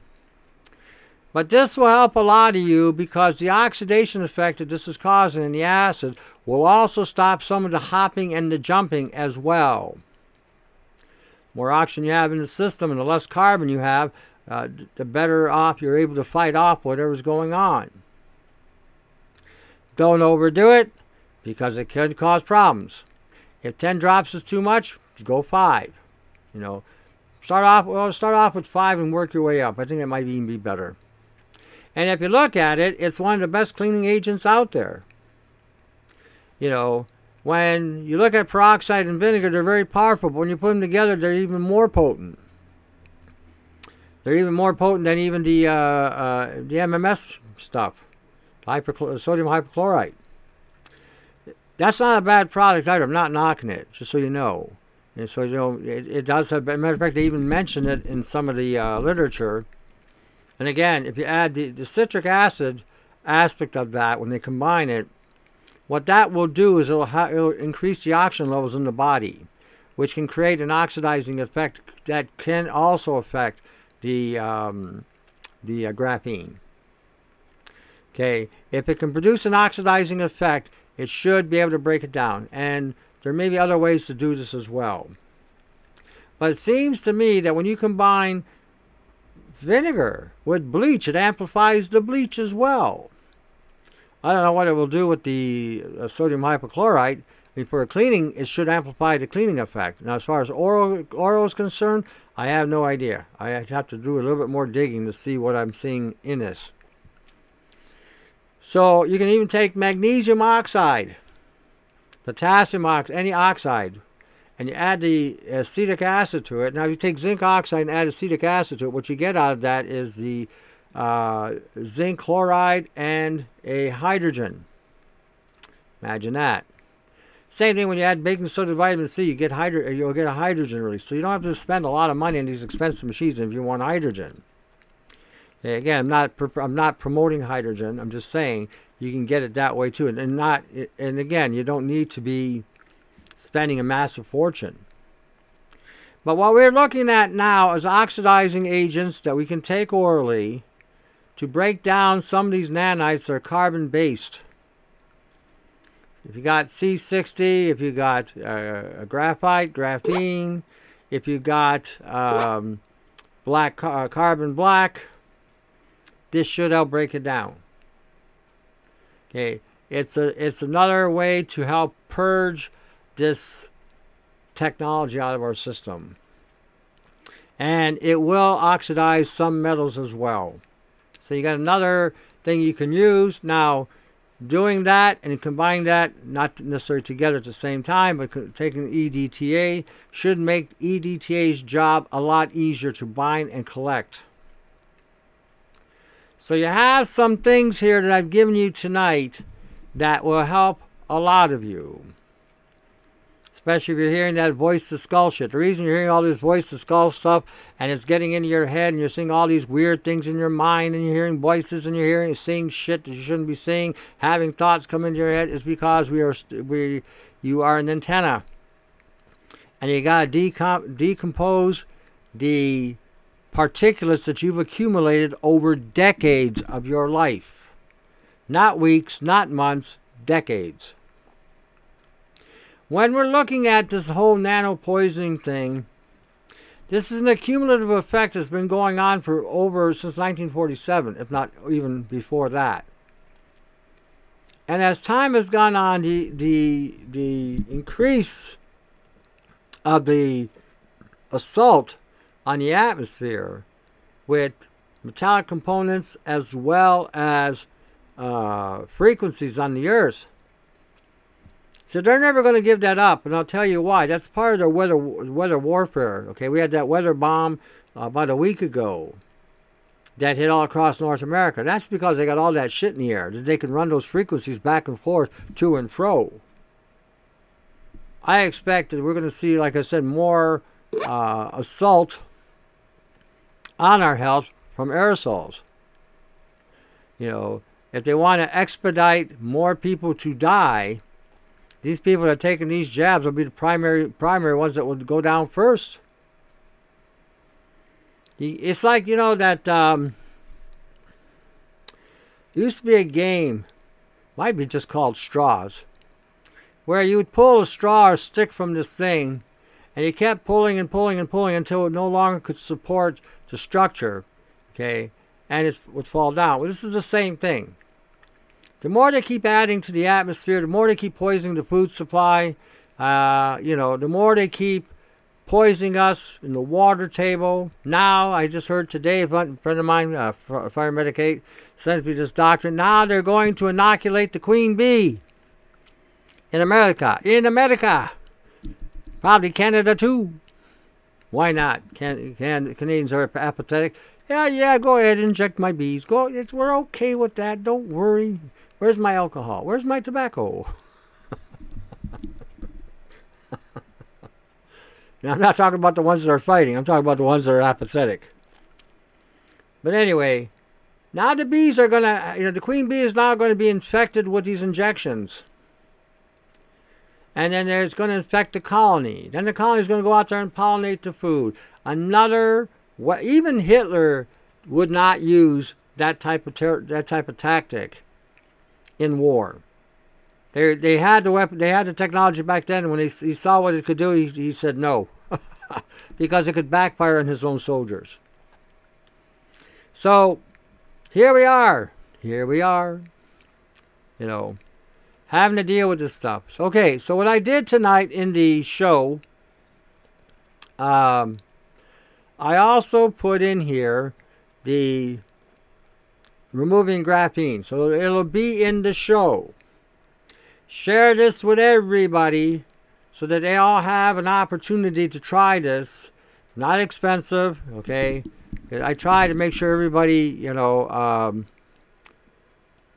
But this will help a lot of you because the oxidation effect that this is causing in the acid will also stop some of the hopping and the jumping as well. more oxygen you have in the system and the less carbon you have, uh, the better off you're able to fight off whatever's going on. Don't overdo it because it could cause problems. If 10 drops is too much, go 5. You know, Start off well, start off with five and work your way up. I think it might even be better. And if you look at it, it's one of the best cleaning agents out there. You know, when you look at peroxide and vinegar, they're very powerful. But when you put them together, they're even more potent. They're even more potent than even the uh, uh, the MMS stuff, hyperchlor- sodium hypochlorite. That's not a bad product either. I'm not knocking it, just so you know. And so, you know, it, it does have, matter of fact, they even mention it in some of the uh, literature. And again, if you add the, the citric acid aspect of that, when they combine it, what that will do is it'll, ha- it'll increase the oxygen levels in the body, which can create an oxidizing effect that can also affect the, um, the uh, graphene. Okay, if it can produce an oxidizing effect, it should be able to break it down. And there may be other ways to do this as well. But it seems to me that when you combine vinegar with bleach, it amplifies the bleach as well. I don't know what it will do with the uh, sodium hypochlorite. Mean, for cleaning, it should amplify the cleaning effect. Now, as far as oral, oral is concerned, I have no idea. I have to do a little bit more digging to see what I'm seeing in this. So you can even take magnesium oxide, potassium oxide, any oxide, and you add the acetic acid to it. Now, you take zinc oxide and add acetic acid to it, what you get out of that is the uh, zinc chloride and a hydrogen. Imagine that. Same thing when you add baking soda vitamin C, you get hydro- you'll get a hydrogen release. So you don't have to spend a lot of money on these expensive machines if you want hydrogen. Okay, again, I'm not I'm not promoting hydrogen. I'm just saying you can get it that way too, and, and not and again, you don't need to be spending a massive fortune. But what we're looking at now is oxidizing agents that we can take orally to break down some of these nanites that are carbon based. If you got C60, if you got uh, graphite, graphene, if you got um, black uh, carbon black, this should help break it down. Okay, it's a it's another way to help purge this technology out of our system, and it will oxidize some metals as well. So you got another thing you can use now doing that and combining that, not necessarily together at the same time, but taking EDTA should make EDTA's job a lot easier to bind and collect. So you have some things here that I've given you tonight that will help a lot of you especially if you're hearing that voice to skull shit. The reason you're hearing all this voice to skull stuff and it's getting into your head and you're seeing all these weird things in your mind and you're hearing voices and you're hearing seeing shit that you shouldn't be seeing, having thoughts come into your head is because we are we you are an antenna. And you got to decom- decompose the particulates that you've accumulated over decades of your life. Not weeks, not months, decades. When we're looking at this whole nano poisoning thing, this is an accumulative effect that's been going on for over since 1947, if not even before that. And as time has gone on, the the the increase of the assault on the atmosphere with metallic components as well as uh, frequencies on the Earth so they're never going to give that up, and I'll tell you why. That's part of their weather weather warfare. Okay, we had that weather bomb uh, about a week ago that hit all across North America. That's because they got all that shit in the air that they can run those frequencies back and forth to and fro. I expect that we're going to see, like I said, more uh, assault on our health from aerosols. You know, if they want to expedite more people to die these people that are taking these jabs will be the primary primary ones that will go down first. It's like you know that um, used to be a game, might be just called straws, where you would pull a straw or stick from this thing, and you kept pulling and pulling and pulling until it no longer could support the structure, okay, and it would fall down. Well, this is the same thing. The more they keep adding to the atmosphere, the more they keep poisoning the food supply. Uh, you know, the more they keep poisoning us in the water table. Now, I just heard today, a friend of mine, uh, Firemedic 8, sends me this doctrine. Now they're going to inoculate the queen bee in America. In America. Probably Canada too. Why not? Can, can, Canadians are apathetic. Yeah, yeah, go ahead inject my bees. Go. It's, we're okay with that. Don't worry. Where's my alcohol? Where's my tobacco? now, I'm not talking about the ones that are fighting. I'm talking about the ones that are apathetic. But anyway, now the bees are to, you know, the queen bee is now going to be infected with these injections. And then it's going to infect the colony. Then the colony is going to go out there and pollinate the food. Another, even Hitler would not use that type of ter- that type of tactic in war. They, they had the weapon, they had the technology back then. When he, he saw what it could do, he, he said no, because it could backfire on his own soldiers. So here we are. Here we are. you know, having to deal with this stuff. So, okay, so what I did tonight in the show, um, I also put in here the removing graphene. So it'll be in the show. Share this with everybody so that they all have an opportunity to try this. Not expensive, okay? I try to make sure everybody, you know, um,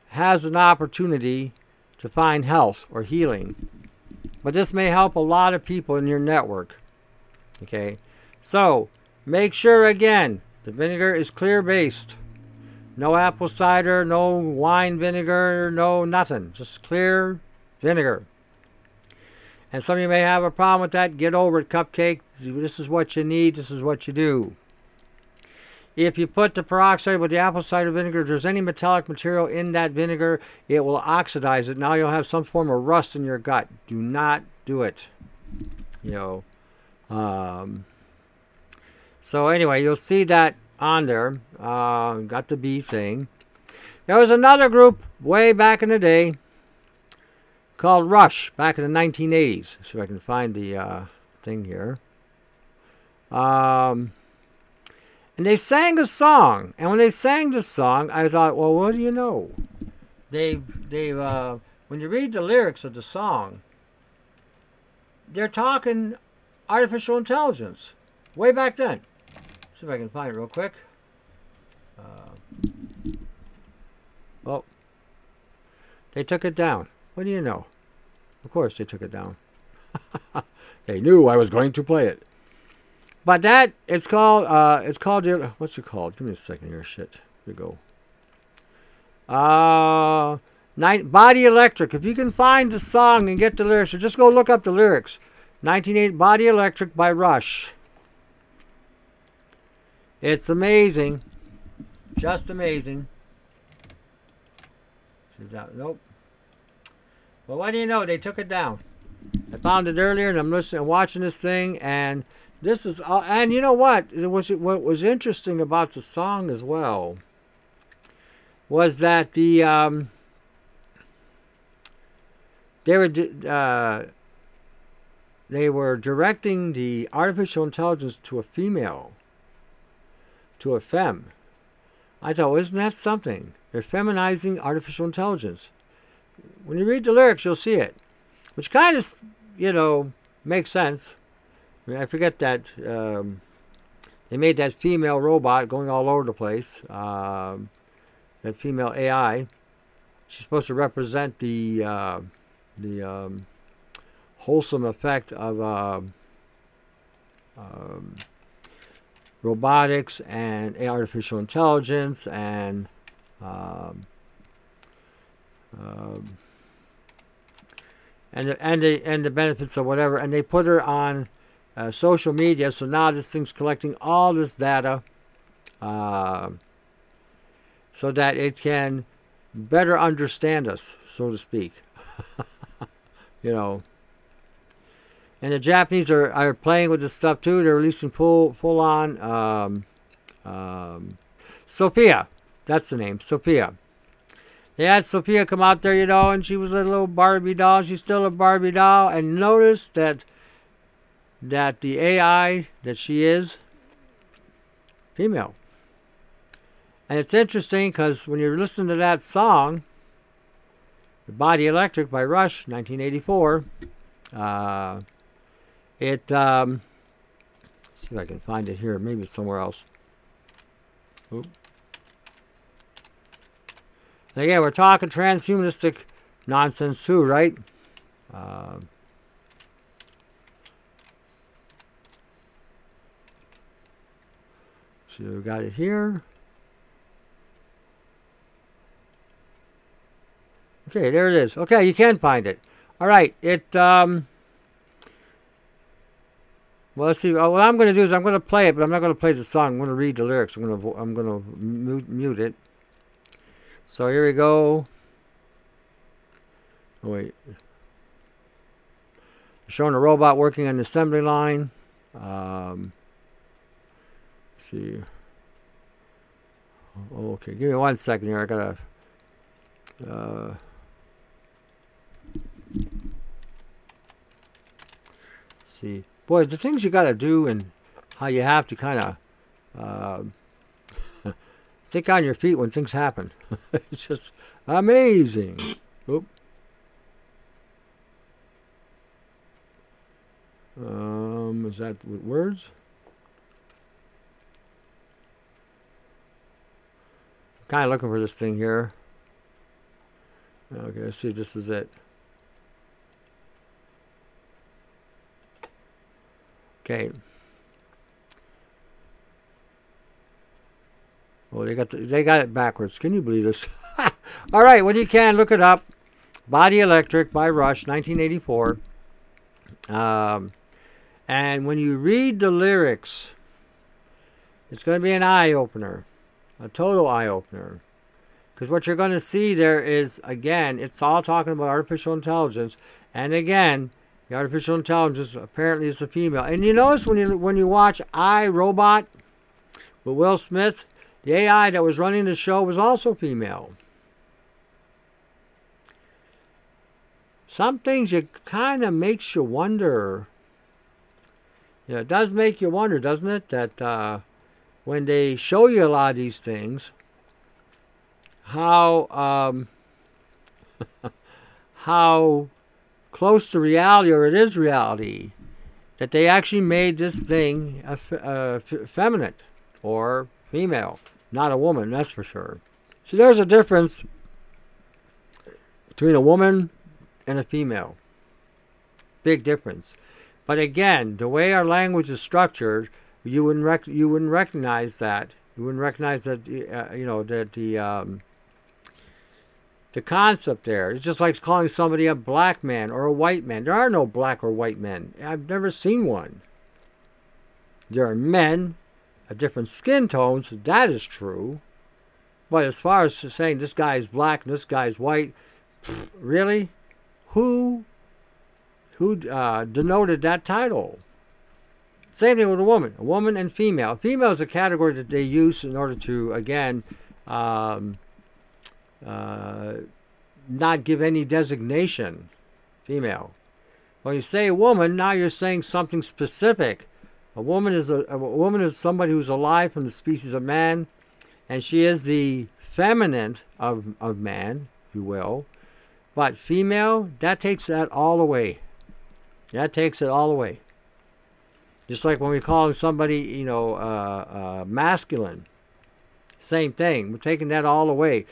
has an opportunity to find health or healing. But this may help a lot of people in your network. Okay? So, make sure again the vinegar is clear based. No apple cider, no wine vinegar, no nothing. Just clear vinegar. And some of you may have a problem with that. Get over it, cupcake. This is what you need. This is what you do. If you put the peroxide with the apple cider vinegar, if there's any metallic material in that vinegar, it will oxidize it. Now you'll have some form of rust in your gut. Do not do it. You know. Um, so anyway, you'll see that on there. Uh, got the B thing. There was another group way back in the day called Rush back in the 1980s. See if I can find the uh, thing here. Um, and they sang a song. And when they sang the song, I thought, well, what do you know? They, they, uh, when you read the lyrics of the song, they're talking artificial intelligence way back then. See if I can find it real quick. Uh, well, they took it down. What do you know? Of course, they took it down. they knew I was going to play it. But that it's called uh it's called what's it called? Give me a second here. Shit. Here we go. Uh night Body Electric. If you can find the song and get the lyrics, or just go look up the lyrics. 1980 Body Electric by Rush. It's amazing. Just amazing. Nope. Well, what do you know? They took it down. I found it earlier, and I'm listening, watching this thing, and this is, uh, and you know what? It was what was interesting about the song as well was that the um, they were uh, they were directing the artificial intelligence to a female, to a femme. I thought, well, isn't that something? They're feminizing artificial intelligence. When you read the lyrics, you'll see it, which kind of, you know, makes sense. I, mean, I forget that um, they made that female robot going all over the place. Um, that female AI. She's supposed to represent the uh, the um, wholesome effect of uh, um, robotics and artificial intelligence and um, um, and and the and the benefits of whatever. And they put her on uh, social media. So now this thing's collecting all this data uh, so that it can better understand us, so to speak. you know. And the Japanese are, are playing with this stuff too. They're releasing full full on um, um, Sophia. That's the name, Sophia. They had Sophia come out there, you know, and she was a little Barbie doll. She's still a Barbie doll. And notice that that the AI that she is female. And it's interesting because when you listen to that song, The Body Electric by Rush, 1984, uh, it, um, see if I can find it here, maybe somewhere else. Oop. Again, we're talking transhumanistic nonsense too, right? Uh, So we got it here. Okay, there it is. Okay, you can find it. All right, it. Um, well, let's see. Uh, what I'm going to do is I'm going to play it, but I'm not going to play the song. I'm going to read the lyrics. I'm going to I'm going to mute, mute it. So here we go. Oh wait. Showing a robot working on the assembly line. Um, see. Oh, okay, give me one second here. I gotta. Uh, see, boy, the things you gotta do and how you have to kind of uh, um, think on your feet when things happen. it's just amazing. Oop. Um, is that words? Kind of looking for this thing here. Okay, let's see if this is it. Okay. Oh, they got the, they got it backwards. Can you believe this? All right, well you can, look it up. Body Electric by Rush, 1984. Um, and when you read the lyrics, it's going to be an eye opener, a total eye opener. Because what you're going to see there is, again, it's all talking about artificial intelligence. And again, the artificial intelligence apparently is a female. And you notice when you when you watch I Robot with Will Smith, the AI that was running the show was also female. Some things it kind of makes you wonder. Know, it does make you wonder, doesn't it? That uh, when they show you a lot of these things, how um, how close to reality, or it is reality, that they actually made this thing feminine or female, not a woman, that's for sure. See, there's a difference between a woman and a female. Big difference. But again, the way our language is structured, you wouldn't rec- you wouldn't recognize that. You wouldn't recognize that uh, you know that the um, the concept there. It's just like calling somebody a black man or a white man. There are no black or white men. I've never seen one. There are men of different skin tones. That is true. But as far as saying this guy is black and this guy is white, really? Who who uh, denoted that title? Same thing with a woman. A woman and female. Female is a category that they use in order to, again, um, uh, not give any designation. Female. When you say a woman, now you're saying something specific. A woman is a, a woman is somebody who's alive from the species of man, and she is the feminine of of man, if you will. But female, that takes that all away. That takes it all away. Just like when we call somebody, you know, uh, uh, masculine. Same thing. We're taking that all away.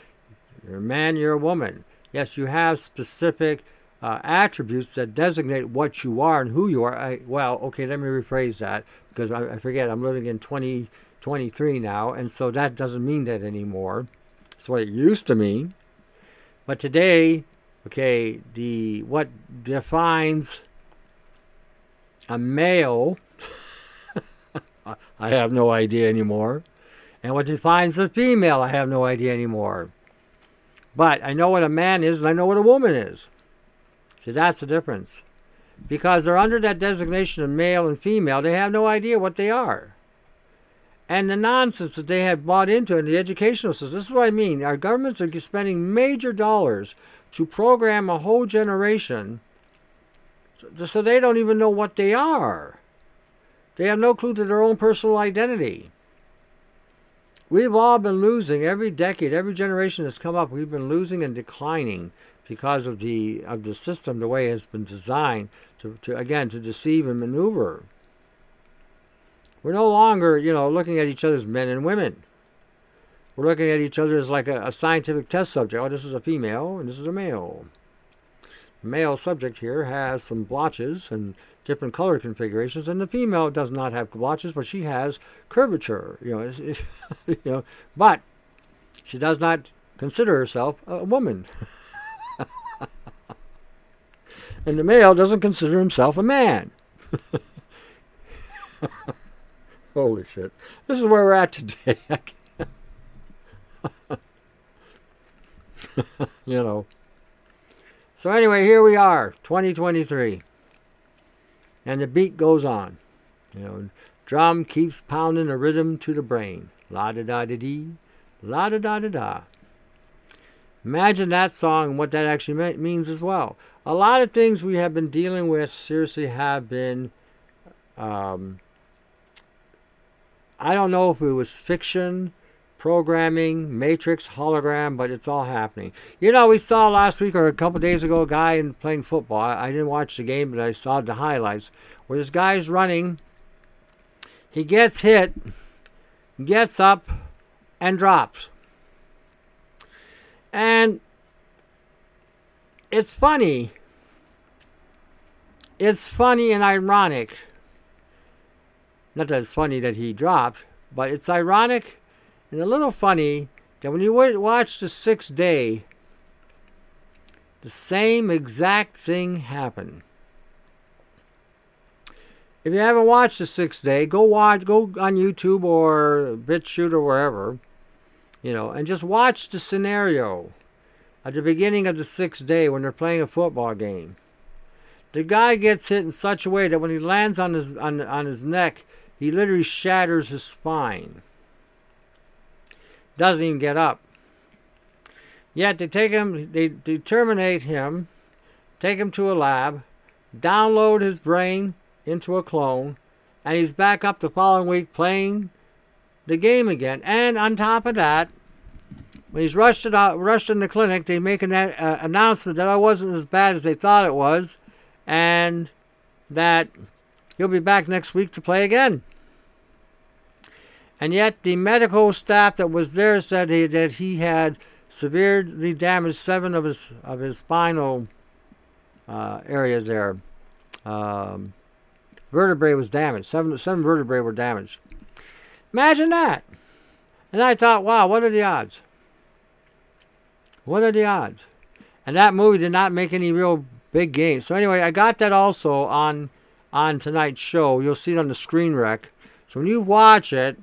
You're a man, you're a woman. Yes, you have specific uh, attributes that designate what you are and who you are. I, well, okay, let me rephrase that because I, I forget I'm living in 2023 now, and so that doesn't mean that anymore. It's what it used to mean. But today, Okay, the what defines a male, I have no idea anymore. And what defines a female, I have no idea anymore. But I know what a man is and I know what a woman is. See, that's the difference. Because they're under that designation of male and female, they have no idea what they are. And the nonsense that they have bought into in the educational system, this is what I mean. Our governments are spending major dollars to program a whole generation so they don't even know what they are. They have no clue to their own personal identity. We've all been losing every decade, every generation that's come up, we've been losing and declining because of the of the system, the way it's been designed to, to again to deceive and maneuver. We're no longer, you know, looking at each other as men and women. We're looking at each other as like a, a scientific test subject. Oh, this is a female and this is a male. The male subject here has some blotches and different color configurations, and the female does not have blotches, but she has curvature. You know, it, you know, but she does not consider herself a woman. and the male doesn't consider himself a man. Holy shit. This is where we're at today. you know. So anyway, here we are, 2023. And the beat goes on. You know, drum keeps pounding a rhythm to the brain. La da da da dee, la da da da da. Imagine that song and what that actually means as well. A lot of things we have been dealing with seriously have been Um, I don't know if it was fiction, programming, matrix, hologram, but it's all happening. You know, we saw last week or a couple days ago a guy in playing football. I, didn't watch the game, but I saw the highlights where this guy's running. He gets hit, gets up, and drops. And it's funny. It's funny and ironic. Not that it's funny that he dropped, but it's ironic and a little funny that when you watch the sixth day, the same exact thing happened. If you haven't watched the sixth day, go watch, go on YouTube or BitChute or wherever, you know, and just watch the scenario at the beginning of the sixth day when they're playing a football game. The guy gets hit in such a way that when he lands on his on, on his neck, he literally shatters his spine. Doesn't even get up. Yet they take him, they, they terminate him, take him to a lab, download his brain into a clone, and he's back up the following week playing the game again. And on top of that, when he's rushed, out, rushed in the clinic, they make an uh, announcement that I wasn't as bad as they thought it was, and that he'll be back next week to play again. And yet, the medical staff that was there said he, that he had severely damaged seven of his of his spinal uh, areas there. Um, vertebrae was damaged. Seven seven vertebrae were damaged. Imagine that. And I thought, wow, what are the odds? What are the odds? And that movie did not make any real big gains. So anyway, I got that also on on tonight's show. You'll see it on the screen wreck. So when you watch it,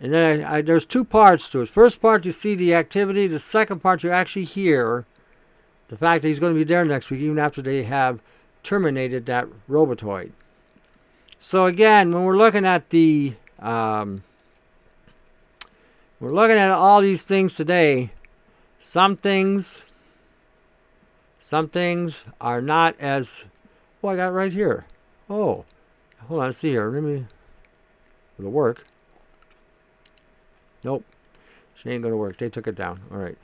and then I, I, there's two parts to it. First part you see the activity. The second part you actually hear the fact that he's going to be there next week, even after they have terminated that robotoid. So again, when we're looking at the um, we're looking at all these things today, some things, some things are not as. Oh, I got right here. Oh, hold on. See here. Let me. It'll work. Nope. She ain't gonna work. They took it down. All right.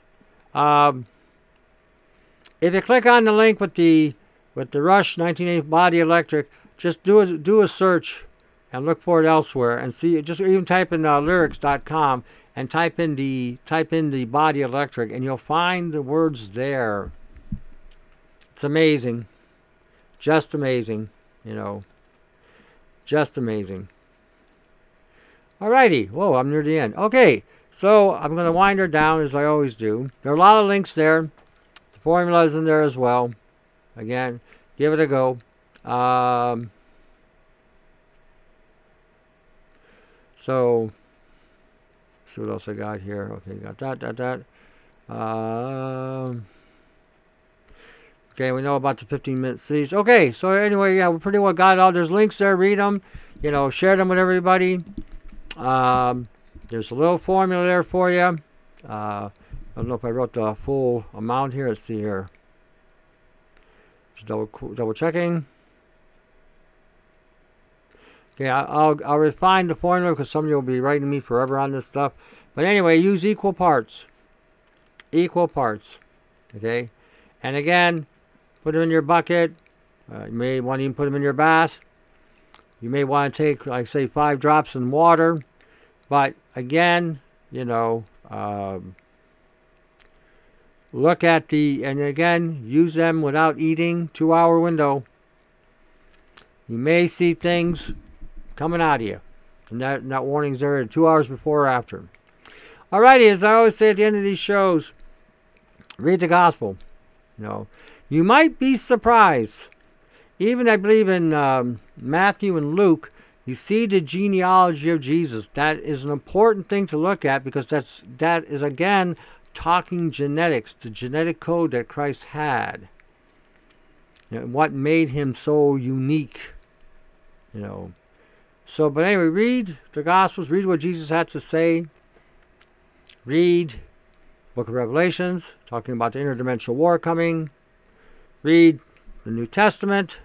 Um, if you click on the link with the with the Rush 1980 Body Electric, just do a do a search and look for it elsewhere and see. Just even type in uh, lyrics.com and type in the type in the body electric and you'll find the words there. It's amazing. Just amazing, you know. Just amazing. Alrighty. Whoa, I'm near the end. Okay, so I'm going to wind her down as I always do. There are a lot of links there. The formula is in there as well. Again, give it a go. Um, so see what else I got here. Okay, got that, that, that. Um, okay, we know about the 15 minute series. Okay, so anyway, yeah, we pretty well got it all. There's links there. Read them. You know, share them with everybody. Um, there's a little formula there for you. Uh, I don't know if I wrote the full amount here. Let's see here. Just double double checking. Okay, I'll, I'll refine the formula because some of you will be writing me forever on this stuff. But anyway, use equal parts. Equal parts. Okay? And again, put them in your bucket. Uh, you may want to even put them in your bath. You may want to take, like, say, five drops in water. But again, you know, um, look at the, and again, use them without eating. Two hour window. You may see things coming out of you. And that, that warning's there two hours before or after. Alrighty, as I always say at the end of these shows, read the gospel. You know, you might be surprised. Even I believe in um, Matthew and Luke, you see the genealogy of Jesus. That is an important thing to look at because that's that is again talking genetics, the genetic code that Christ had. You know, what made him so unique. You know, so, but anyway, read the Gospels, read what Jesus had to say. Read Book of Revelations, talking about the interdimensional war coming. Read the New Testament.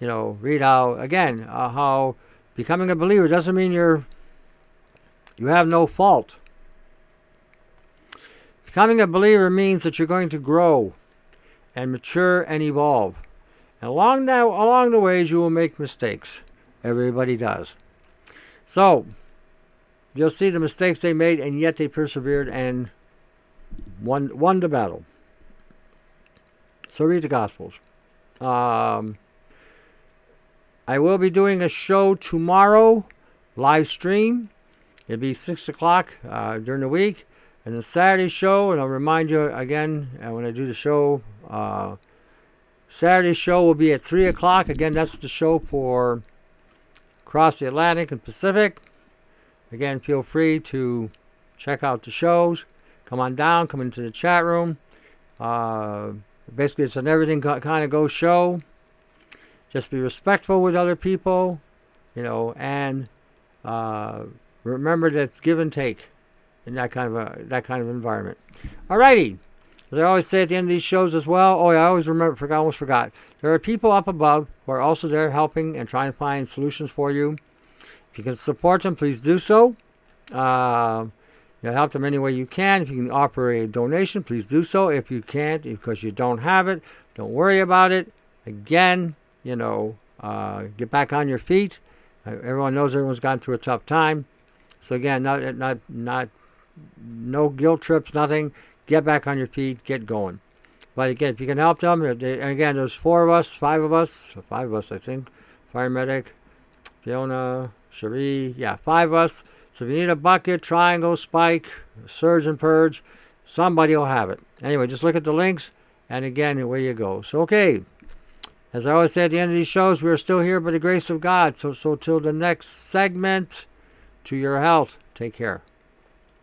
You know, read out again uh, how becoming a believer doesn't mean you're you have no fault. Becoming a believer means that you're going to grow and mature and evolve. And along that along the ways you will make mistakes. Everybody does. So you'll see the mistakes they made and yet they persevered and won won the battle. So read the Gospels. Um, I will be doing a show tomorrow, live stream. It'll be 6 o'clock uh, during the week. And the Saturday show, and I'll remind you again uh, when I do the show, uh, Saturday show will be at 3 o'clock. Again, that's the show for across the Atlantic and Pacific. Again, feel free to check out the shows. Come on down, come into the chat room. Uh, basically, it's an everything kind of go show. Just be respectful with other people, you know, and uh, remember that it's give and take in that kind of a that kind of environment. Alrighty. As I always say at the end of these shows as well, oh, I always remember, forgot, almost forgot. There are people up above who are also there helping and trying to find solutions for you. If you can support them, please do so. Uh, you know, help them any way you can. If you can offer a donation, please do so. If you can't, because you don't have it, don't worry about it. Again, you know, uh, get back on your feet. Uh, everyone knows everyone's gone through a tough time. So again, not not not no guilt trips, nothing. Get back on your feet, get going. But again, if you can help them, they, and again, there's four of us, five of us, five of us, I think. Firemedic, Fiona, Cherie, yeah, five of us. So if you need a bucket, triangle, spike, surge and purge, somebody will have it. Anyway, just look at the links, and again, away you go. So okay. As I always say at the end of these shows, we are still here by the grace of God. So, so till the next segment, to your health. Take care.